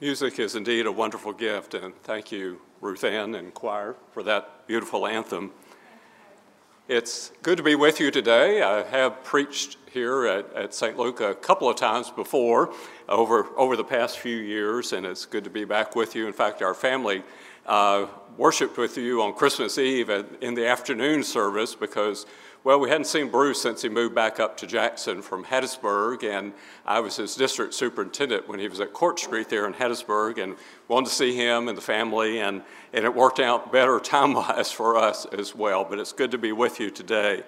Music is indeed a wonderful gift, and thank you, Ruth Ann and choir, for that beautiful anthem. It's good to be with you today. I have preached here at, at St. Luke a couple of times before over, over the past few years, and it's good to be back with you. In fact, our family uh, worshiped with you on Christmas Eve at, in the afternoon service because well, we hadn't seen Bruce since he moved back up to Jackson from Hattiesburg, and I was his district superintendent when he was at Court Street there in Hattiesburg, and wanted to see him and the family, and, and it worked out better time-wise for us as well, but it's good to be with you today.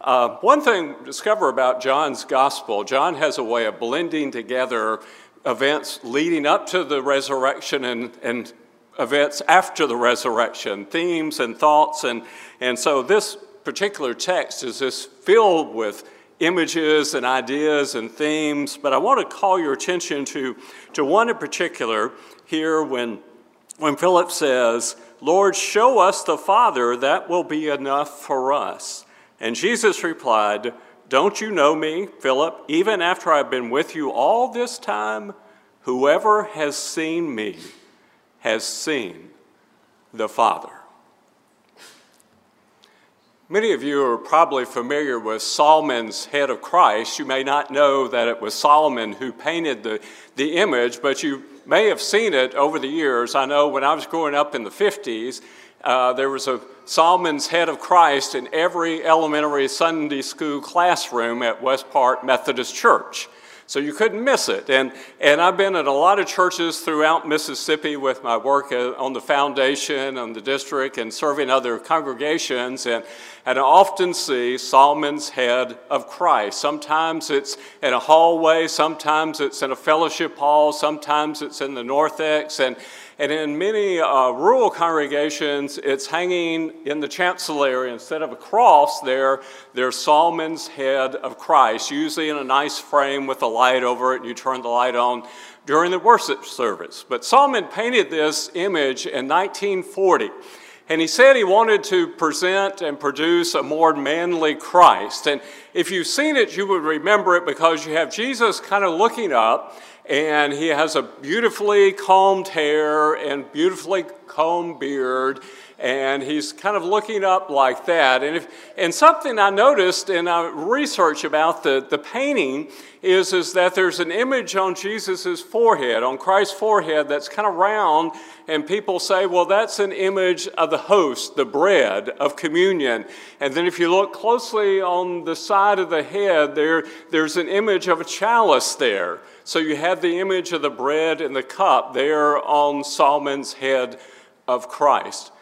Uh, one thing to discover about John's gospel, John has a way of blending together events leading up to the resurrection and, and events after the resurrection, themes and thoughts, and, and so this particular text is just filled with images and ideas and themes, but I want to call your attention to, to one in particular here when, when Philip says, Lord, show us the Father, that will be enough for us. And Jesus replied, Don't you know me, Philip? Even after I've been with you all this time, whoever has seen me has seen the Father. Many of you are probably familiar with Sallman's head of Christ. You may not know that it was Sallman who painted the, the image, but you may have seen it over the years. I know when I was growing up in the 50s, uh, there was a Sallman's head of Christ in every elementary Sunday school classroom at West Park Methodist Church so you couldn't miss it. And, and I've been at a lot of churches throughout Mississippi with my work uh, on the foundation, on the district, and serving other congregations. And, and I often see Sallman's head of Christ. Sometimes it's in a hallway, sometimes it's in a fellowship hall, sometimes it's in the narthex. And, and in many uh, rural congregations, it's hanging in the chancel Instead of a cross there, there's Sallman's head of Christ, usually in a nice frame with a light over it, and you turn the light on during the worship service. But Sallman painted this image in 1940. And he said he wanted to present and produce a more manly Christ. And if you've seen it, you would remember it because you have Jesus kind of looking up and he has a beautifully combed hair and beautifully combed beard and he's kind of looking up like that. And, if, and something i noticed in our research about the, the painting is, is that there's an image on jesus' forehead on christ's forehead that's kind of round and people say well that's an image of the host the bread of communion. And then if you look closely on the side of the head there, there's an image of a chalice there. So you have the image of the bread and the cup there on Sallman's head of Christ.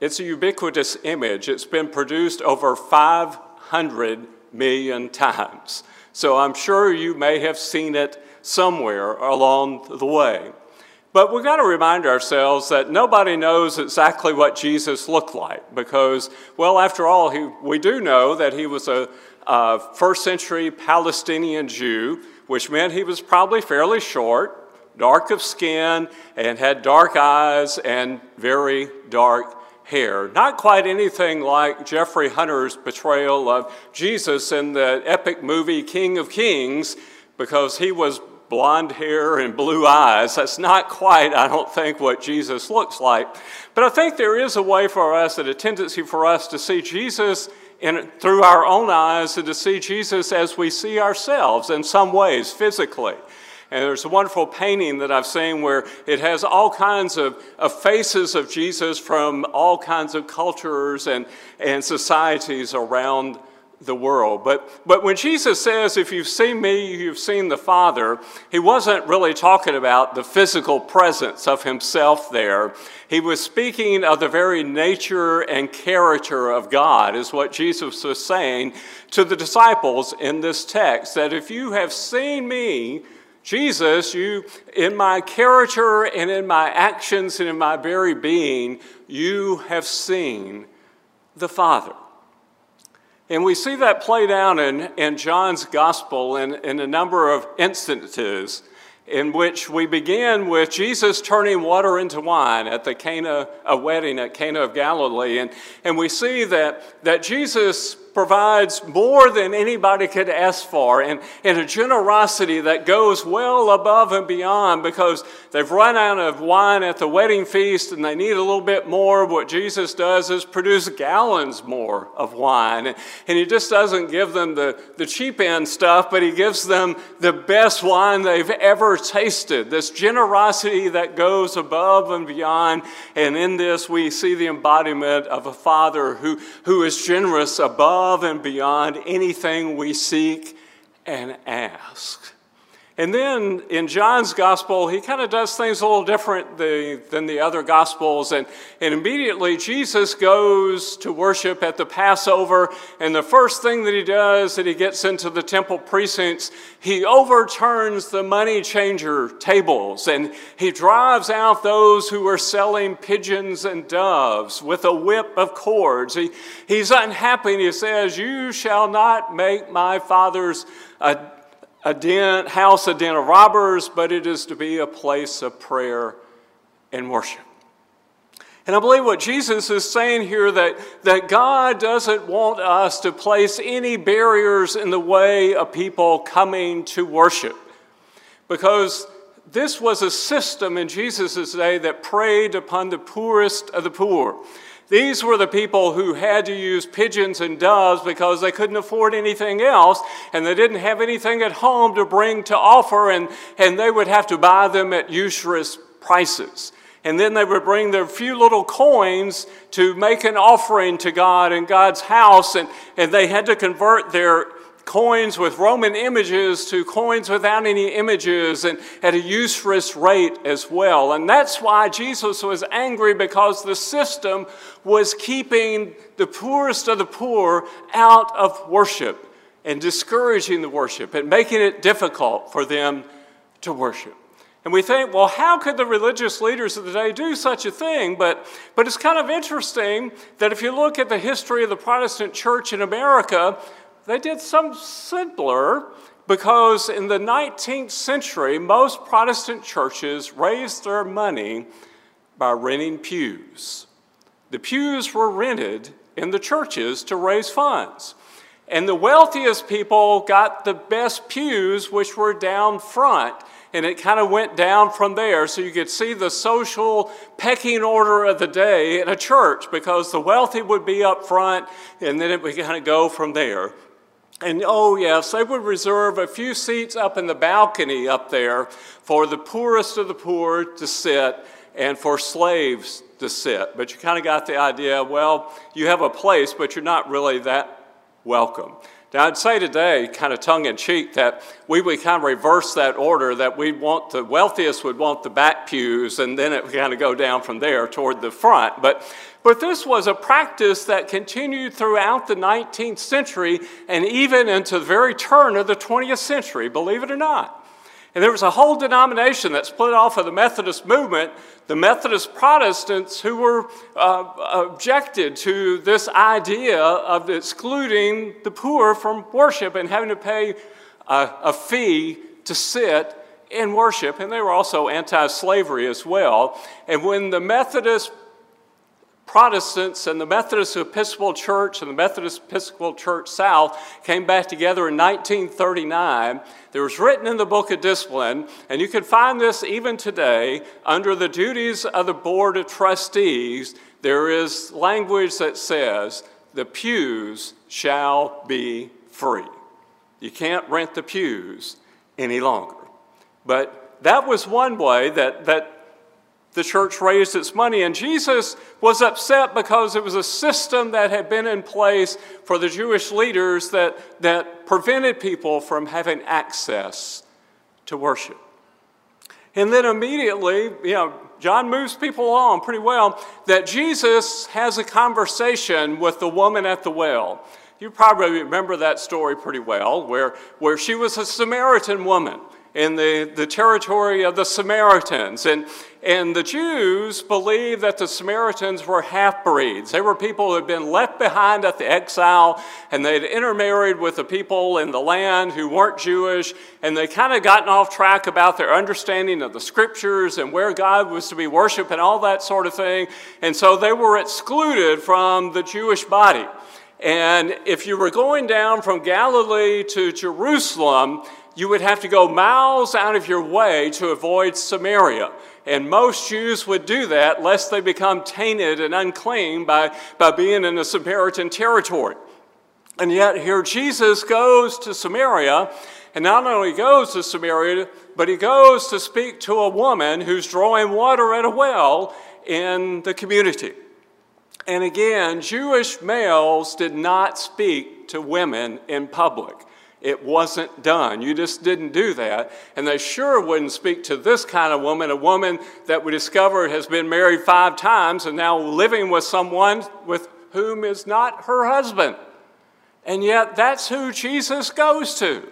It's a ubiquitous image. It's been produced over 500 million times. So I'm sure you may have seen it somewhere along the way. But we've got to remind ourselves that nobody knows exactly what Jesus looked like because, well, after all, he, we do know that he was a, a first century Palestinian Jew which meant he was probably fairly short, dark of skin, and had dark eyes and very dark hair. Not quite anything like Jeffrey Hunter's portrayal of Jesus in the epic movie King of Kings, because he was blonde hair and blue eyes. That's not quite, I don't think, what Jesus looks like. But I think there is a way for us, and a tendency for us to see Jesus in, through our own eyes and to see Jesus as we see ourselves in some ways, physically. And there's a wonderful painting that I've seen where it has all kinds of, of, faces of Jesus from all kinds of cultures and, and societies around the world. But, but when Jesus says, If you've seen me, you've seen the Father, he wasn't really talking about the physical presence of himself there. He was speaking of the very nature and character of God, is what Jesus was saying to the disciples in this text. That if you have seen me, Jesus, you, in my character and in my actions and in my very being, you have seen the Father. And we see that played out in, in John's gospel in, in a number of instances in which we begin with Jesus turning water into wine at the Cana, a wedding at Cana of Galilee. And, and we see that, that Jesus provides more than anybody could ask for, and, and a generosity that goes well above and beyond because they've run out of wine at the wedding feast and they need a little bit more. What Jesus does is produce gallons more of wine. And, he just doesn't give them the, the cheap end stuff, but he gives them the best wine they've ever tasted. This generosity that goes above and beyond. And in this, we see the embodiment of a father who, who is generous above and beyond anything we seek and ask. And then in John's gospel, he kind of does things a little different than the other gospels. And, and immediately Jesus goes to worship at the Passover. And the first thing that he does, that he gets into the temple precincts, he overturns the money changer tables. And he drives out those who are selling pigeons and doves with a whip of cords. He, he's unhappy and he says, You shall not make my father's. Uh, a den, house, a den of robbers, but it is to be a place of prayer and worship. And I believe what Jesus is saying here that, that God doesn't want us to place any barriers in the way of people coming to worship. Because this was a system in Jesus' day that preyed upon the poorest of the poor. These were the people who had to use pigeons and doves because they couldn't afford anything else and they didn't have anything at home to bring to offer, and, and they would have to buy them at usurious prices. And then they would bring their few little coins to make an offering to God in God's house, and, and they had to convert their coins with Roman images to coins without any images and at a usurious rate as well. And that's why Jesus was angry because the system was keeping the poorest of the poor out of worship and discouraging the worship and making it difficult for them to worship. And we think, well, how could the religious leaders of the day do such a thing? But, but it's kind of interesting that if you look at the history of the Protestant church in America, they did some simpler because in the 19th century, most Protestant churches raised their money by renting pews. The pews were rented in the churches to raise funds. And the wealthiest people got the best pews, which were down front. And it kind of went down from there. So you could see the social pecking order of the day in a church because the wealthy would be up front and then it would kind of go from there. And oh, yes, they would reserve a few seats up in the balcony up there for the poorest of the poor to sit and for slaves to sit. But you kind of got the idea well, you have a place, but you're not really that welcome. Now, I'd say today, kind of tongue in cheek, that we would kind of reverse that order, that we want the wealthiest would want the back pews, and then it would kind of go down from there toward the front. But, but this was a practice that continued throughout the 19th century and even into the very turn of the 20th century, believe it or not. And there was a whole denomination that split off of the Methodist movement, the Methodist Protestants, who were uh, objected to this idea of excluding the poor from worship and having to pay a, a fee to sit in worship. And they were also anti slavery as well. And when the Methodist Protestants and the Methodist Episcopal Church and the Methodist Episcopal Church South came back together in 1939. There was written in the Book of Discipline, and you can find this even today under the duties of the Board of Trustees. There is language that says, the pews shall be free. You can't rent the pews any longer. But that was one way that, that the church raised its money. And Jesus was upset because it was a system that had been in place for the Jewish leaders that, that prevented people from having access to worship. And then immediately, you know, John moves people along pretty well that Jesus has a conversation with the woman at the well. You probably remember that story pretty well, where, where she was a Samaritan woman in the, the territory of the Samaritans. And, and the Jews believed that the Samaritans were half breeds. They were people who had been left behind at the exile, and they'd intermarried with the people in the land who weren't Jewish, and they kind of gotten off track about their understanding of the scriptures and where God was to be worshiped and all that sort of thing. And so they were excluded from the Jewish body. And if you were going down from Galilee to Jerusalem, you would have to go miles out of your way to avoid Samaria. And most Jews would do that lest they become tainted and unclean by, by being in the Samaritan territory. And yet, here Jesus goes to Samaria, and not only goes to Samaria, but he goes to speak to a woman who's drawing water at a well in the community. And again, Jewish males did not speak to women in public. It wasn't done. You just didn't do that. And they sure wouldn't speak to this kind of woman, a woman that we discover has been married five times and now living with someone with whom is not her husband. And yet, that's who Jesus goes to.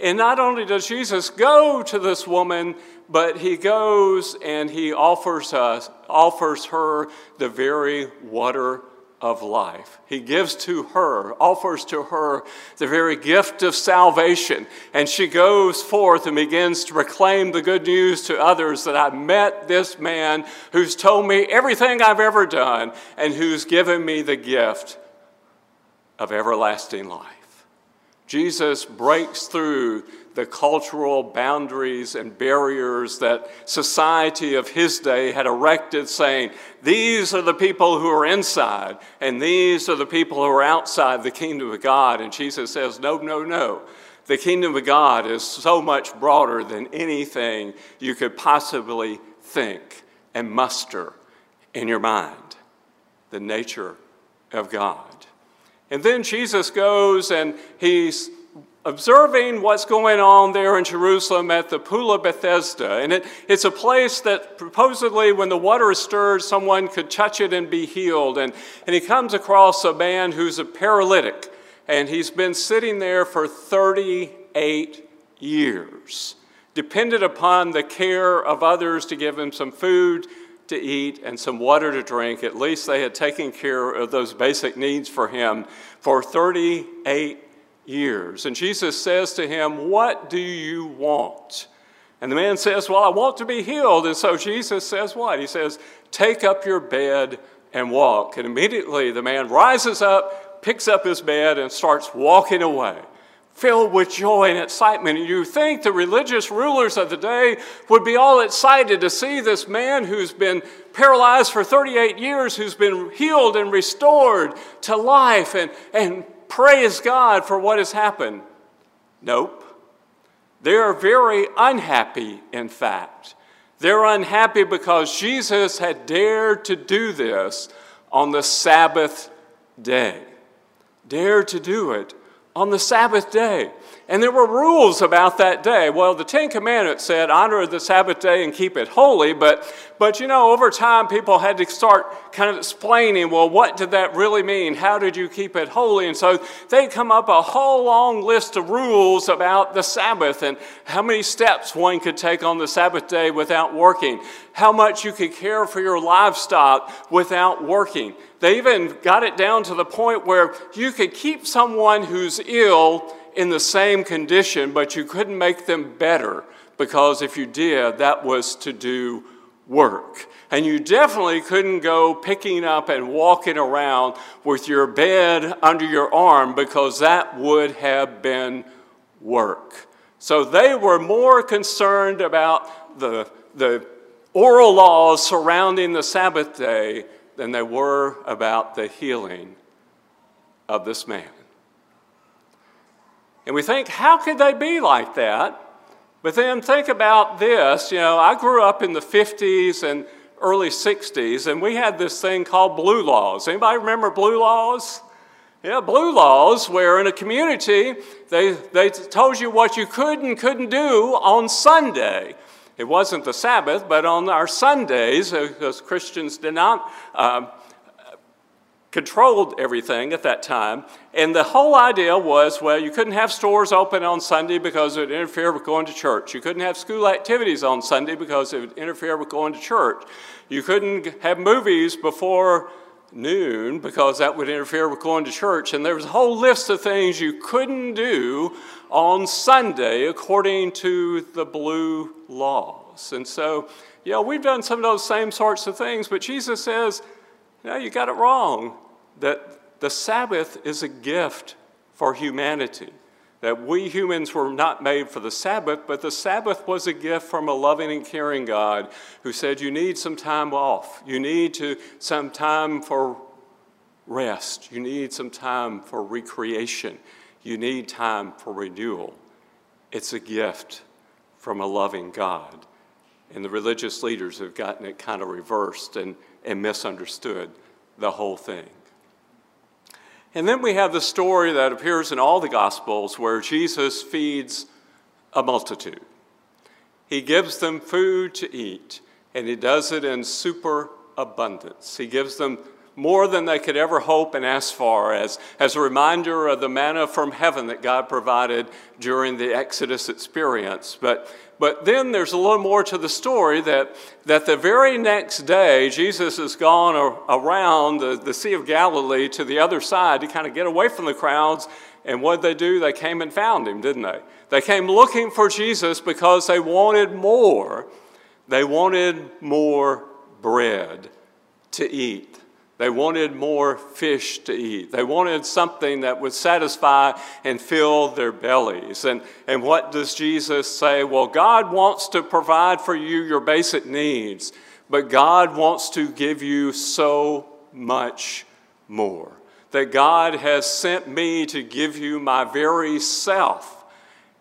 And not only does Jesus go to this woman, but he goes and he offers us offers her the very water of life. He gives to her, offers to her the very gift of salvation. And she goes forth and begins to proclaim the good news to others that I met this man who's told me everything I've ever done and who's given me the gift of everlasting life. Jesus breaks through the cultural boundaries and barriers that society of his day had erected, saying, These are the people who are inside, and these are the people who are outside the kingdom of God. And Jesus says, No, no, no. The kingdom of God is so much broader than anything you could possibly think and muster in your mind. The nature of God. And then Jesus goes and he's observing what's going on there in Jerusalem at the Pool of Bethesda. And it, it's a place that supposedly, when the water is stirred, someone could touch it and be healed. And, and he comes across a man who's a paralytic, and he's been sitting there for 38 years, dependent upon the care of others to give him some food to eat and some water to drink. At least they had taken care of those basic needs for him for 38 years. And Jesus says to him, What do you want? And the man says, Well, I want to be healed. And so Jesus says, What? He says, Take up your bed and walk. And immediately the man rises up, picks up his bed, and starts walking away filled with joy and excitement. And you think the religious rulers of the day would be all excited to see this man who's been paralyzed for 38 years, who's been healed and restored to life, and, and praise God for what has happened. Nope. They are very unhappy, in fact. They're unhappy because Jesus had dared to do this on the Sabbath day. Dared to do it on the Sabbath day. And there were rules about that day. Well, the Ten Commandments said, honor the Sabbath day and keep it holy. But, but you know, over time, people had to start kind of explaining, well, what did that really mean? How did you keep it holy? And so they come up a whole long list of rules about the Sabbath and how many steps one could take on the Sabbath day without working, how much you could care for your livestock without working. They even got it down to the point where you could keep someone who's ill in the same condition, but you couldn't make them better because if you did, that was to do work. And you definitely couldn't go picking up and walking around with your bed under your arm because that would have been work. So they were more concerned about the, the oral laws surrounding the Sabbath day than they were about the healing of this man. And we think, how could they be like that? But then think about this. You know, I grew up in the 50s and early 60s, and we had this thing called blue laws. Anybody remember blue laws? Yeah, blue laws, where in a community they, they told you what you could and couldn't do on Sunday. It wasn't the Sabbath, but on our Sundays, because Christians did not uh, controlled everything at that time. And the whole idea was well, you couldn't have stores open on Sunday because it would interfere with going to church. You couldn't have school activities on Sunday because it would interfere with going to church. You couldn't have movies before noon because that would interfere with going to church. And there was a whole list of things you couldn't do on Sunday according to the blue laws. And so, you know, we've done some of those same sorts of things, but Jesus says, no, you got it wrong that the Sabbath is a gift for humanity. That we humans were not made for the Sabbath, but the Sabbath was a gift from a loving and caring God who said, You need some time off. You need to, some time for rest. You need some time for recreation. You need time for renewal. It's a gift from a loving God. And the religious leaders have gotten it kind of reversed and, and misunderstood the whole thing. And then we have the story that appears in all the Gospels where Jesus feeds a multitude. He gives them food to eat, and he does it in super abundance. He gives them more than they could ever hope and ask for, as, as a reminder of the manna from heaven that God provided during the Exodus experience. But, but then there's a little more to the story that, that the very next day, Jesus has gone around the, the Sea of Galilee to the other side to kind of get away from the crowds. And what did they do? They came and found him, didn't they? They came looking for Jesus because they wanted more. They wanted more bread to eat. They wanted more fish to eat. They wanted something that would satisfy and fill their bellies. And, and what does Jesus say? Well, God wants to provide for you your basic needs, but God wants to give you so much more. That God has sent me to give you my very self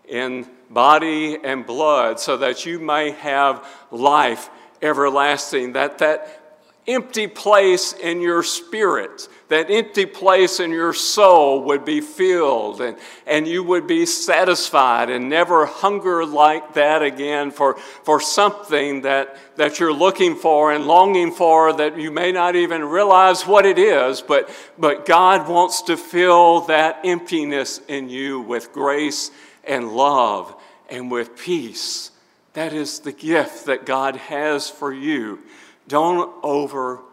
in body and blood so that you may have life everlasting. That, that empty place in your spirit, that empty place in your soul would be filled and, and you would be satisfied and never hunger like that again for, for something that, that you're looking for and longing for that you may not even realize what it is, but, but God wants to fill that emptiness in you with grace and love and with peace. That is the gift that God has for you. Don't overlook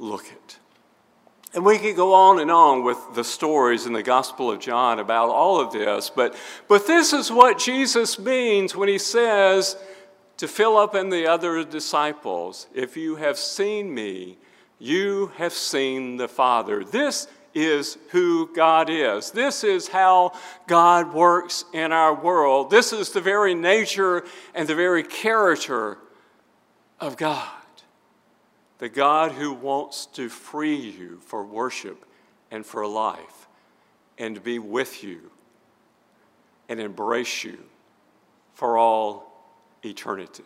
it. And we could go on and on with the stories in the Gospel of John about all of this, but, but this is what Jesus means when he says to Philip and the other disciples, If you have seen me, you have seen the Father. This is who God is. This is how God works in our world. This is the very nature and the very character of God the God who wants to free you for worship and for life and be with you and embrace you for all eternity.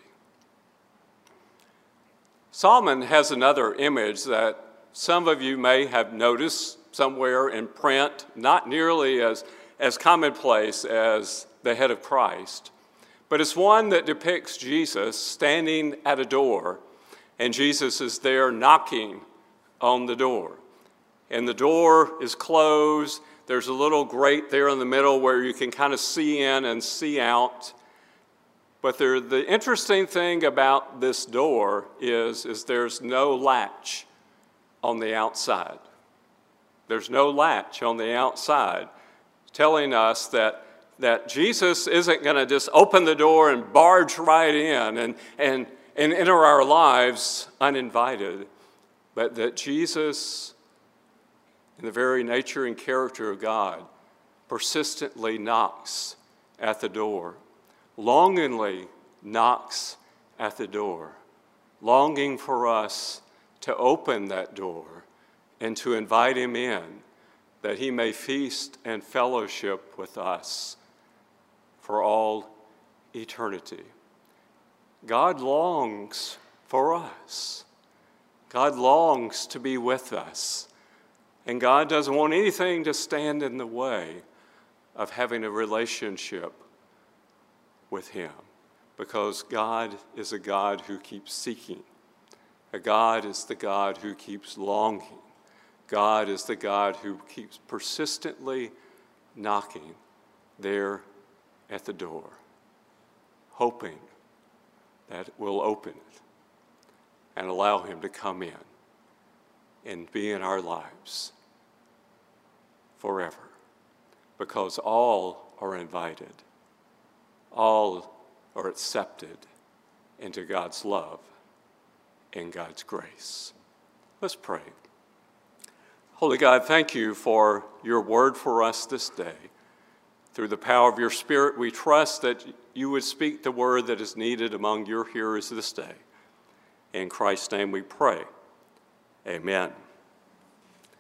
Sallman has another image that some of you may have noticed somewhere in print, not nearly as, as commonplace as the head of Christ, but it's one that depicts Jesus standing at a door and Jesus is there knocking on the door. And the door is closed. There's a little grate there in the middle where you can kind of see in and see out. But there, the interesting thing about this door is, is there's no latch on the outside. There's no latch on the outside, telling us that, that Jesus isn't going to just open the door and barge right in and, and and enter our lives uninvited, but that Jesus, in the very nature and character of God, persistently knocks at the door, longingly knocks at the door, longing for us to open that door and to invite him in that he may feast and fellowship with us for all eternity. God longs for us. God longs to be with us. And God doesn't want anything to stand in the way of having a relationship with Him because God is a God who keeps seeking. A God is the God who keeps longing. God is the God who keeps persistently knocking there at the door, hoping that will open it and allow Him to come in and be in our lives forever. Because all are invited, all are accepted into God's love and God's grace. Let's pray. Holy God, thank you for your word for us this day. Through the power of your Spirit, we trust that you would speak the word that is needed among your hearers this day. In Christ's name we pray. Amen.